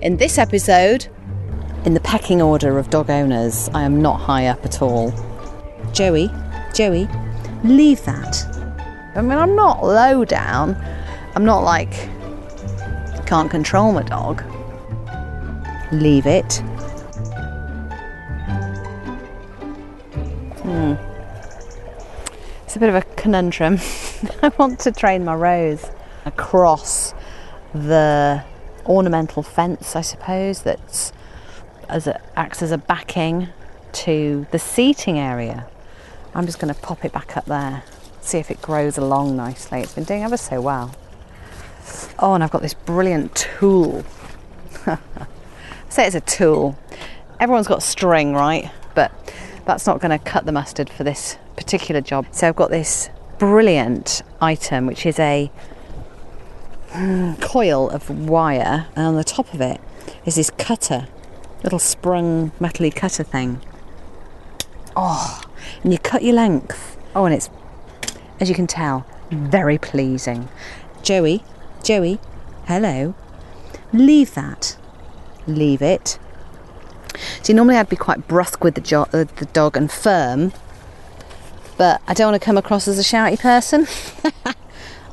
In this episode, in the pecking order of dog owners, I am not high up at all. Joey, Joey, leave that. I mean, I'm not low down. I'm not like, can't control my dog. Leave it. Hmm. It's a bit of a conundrum. I want to train my rose across the ornamental fence, I suppose, that acts as a backing to the seating area. I'm just going to pop it back up there, see if it grows along nicely. It's been doing ever so well. Oh, and I've got this brilliant tool. say it's a tool. Everyone's got string, right? But that's not going to cut the mustard for this particular job. So I've got this brilliant item, which is a coil of wire, and on the top of it is this cutter, little sprung metally cutter thing. Oh, and you cut your length. Oh, and it's, as you can tell, very pleasing. Joey, Joey, hello. Leave that. Leave it. See, normally I'd be quite brusque with the, jo- uh, the dog and firm, but I don't want to come across as a shouty person.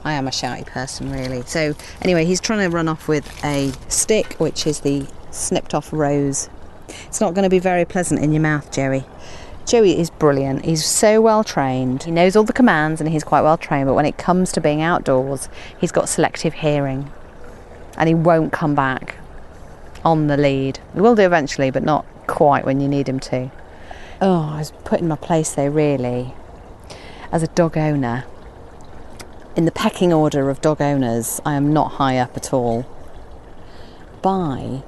I am a shouty person, really. So, anyway, he's trying to run off with a stick, which is the snipped off rose. It's not going to be very pleasant in your mouth, Joey. Joey is brilliant. He's so well trained. He knows all the commands and he's quite well trained, but when it comes to being outdoors, he's got selective hearing and he won't come back on the lead. He will do eventually, but not quite when you need him to. Oh, I was put in my place though, really, as a dog owner in the pecking order of dog owners, I am not high up at all. By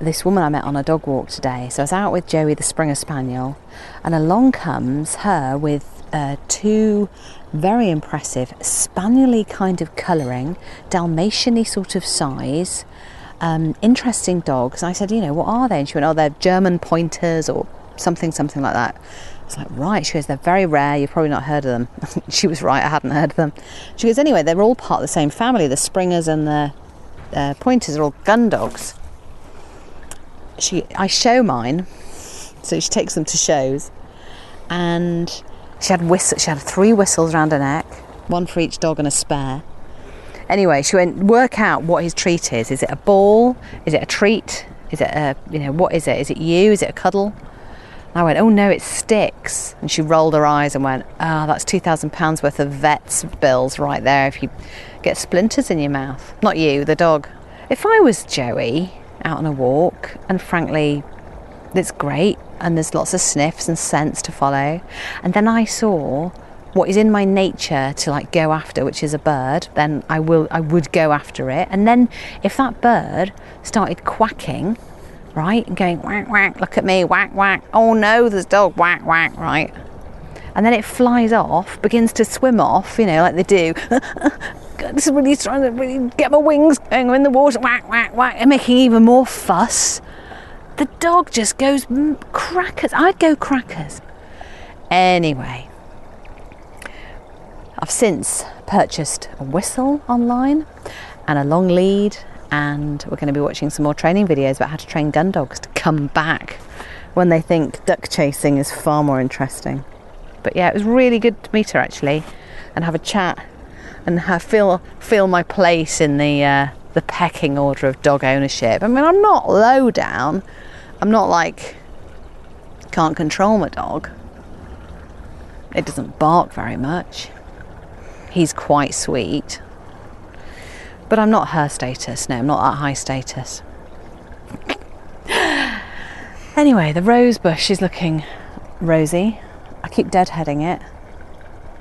this woman I met on a dog walk today. So I was out with Joey, the Springer Spaniel, and along comes her with uh, two very impressive spaniely kind of colouring, Dalmatiany sort of size, um, interesting dogs. I said, you know, what are they? And she went, oh, they're German pointers or something, something like that. It's like, right. She goes, they're very rare. You've probably not heard of them. she was right. I hadn't heard of them. She goes, anyway, they're all part of the same family. The Springers and the uh, Pointers are all gun dogs. She, I show mine, so she takes them to shows, and she had whistle, She had three whistles around her neck, one for each dog and a spare. Anyway, she went work out what his treat is. Is it a ball? Is it a treat? Is it a you know what is it? Is it you? Is it a cuddle? I went, oh no, it sticks. And she rolled her eyes and went, ah, oh, that's £2,000 worth of vet's bills right there if you get splinters in your mouth. Not you, the dog. If I was Joey out on a walk, and frankly, it's great, and there's lots of sniffs and scents to follow, and then I saw what is in my nature to like go after, which is a bird, then I will I would go after it. And then if that bird started quacking right? And going whack whack, look at me, whack whack. Oh no, there's dog, whack whack, right? And then it flies off, begins to swim off, you know, like they do. this is really trying to really get my wings going in the water, whack whack whack, and making even more fuss. The dog just goes crackers. I'd go crackers. Anyway, I've since purchased a whistle online and a long lead and we're going to be watching some more training videos about how to train gun dogs to come back when they think duck chasing is far more interesting. But yeah, it was really good to meet her actually and have a chat and have, feel feel my place in the uh, the pecking order of dog ownership. I mean, I'm not low down. I'm not like can't control my dog. It doesn't bark very much. He's quite sweet. But I'm not her status. No, I'm not that high status. anyway, the rose bush is looking rosy. I keep deadheading it.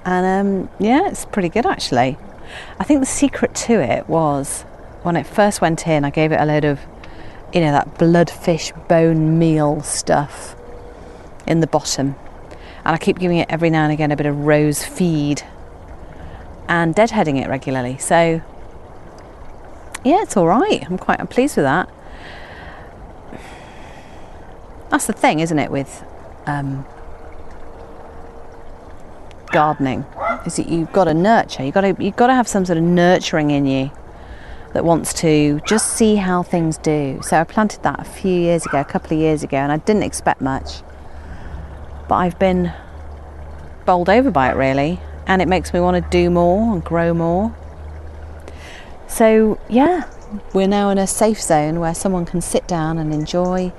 And um, yeah, it's pretty good actually. I think the secret to it was when it first went in, I gave it a load of, you know, that bloodfish bone meal stuff in the bottom. And I keep giving it every now and again a bit of rose feed and deadheading it regularly. So yeah, it's all right. I'm quite I'm pleased with that. That's the thing, isn't it, with um, gardening? Is that you've got to nurture. You've got to you've got to have some sort of nurturing in you. that wants to just see how things do. So I planted that a few years ago, a couple of years ago, and I didn't expect much. But I've been bowled over by it really, and it makes me want to do more and grow more. So, yeah, we're now in a safe zone where someone can sit down and enjoy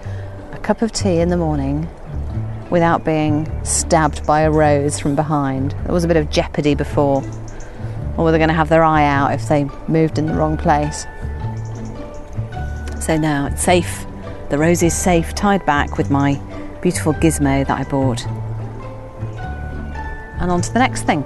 a cup of tea in the morning without being stabbed by a rose from behind. There was a bit of jeopardy before, or were they going to have their eye out if they moved in the wrong place? So now it's safe. The rose is safe, tied back with my beautiful gizmo that I bought. And on to the next thing.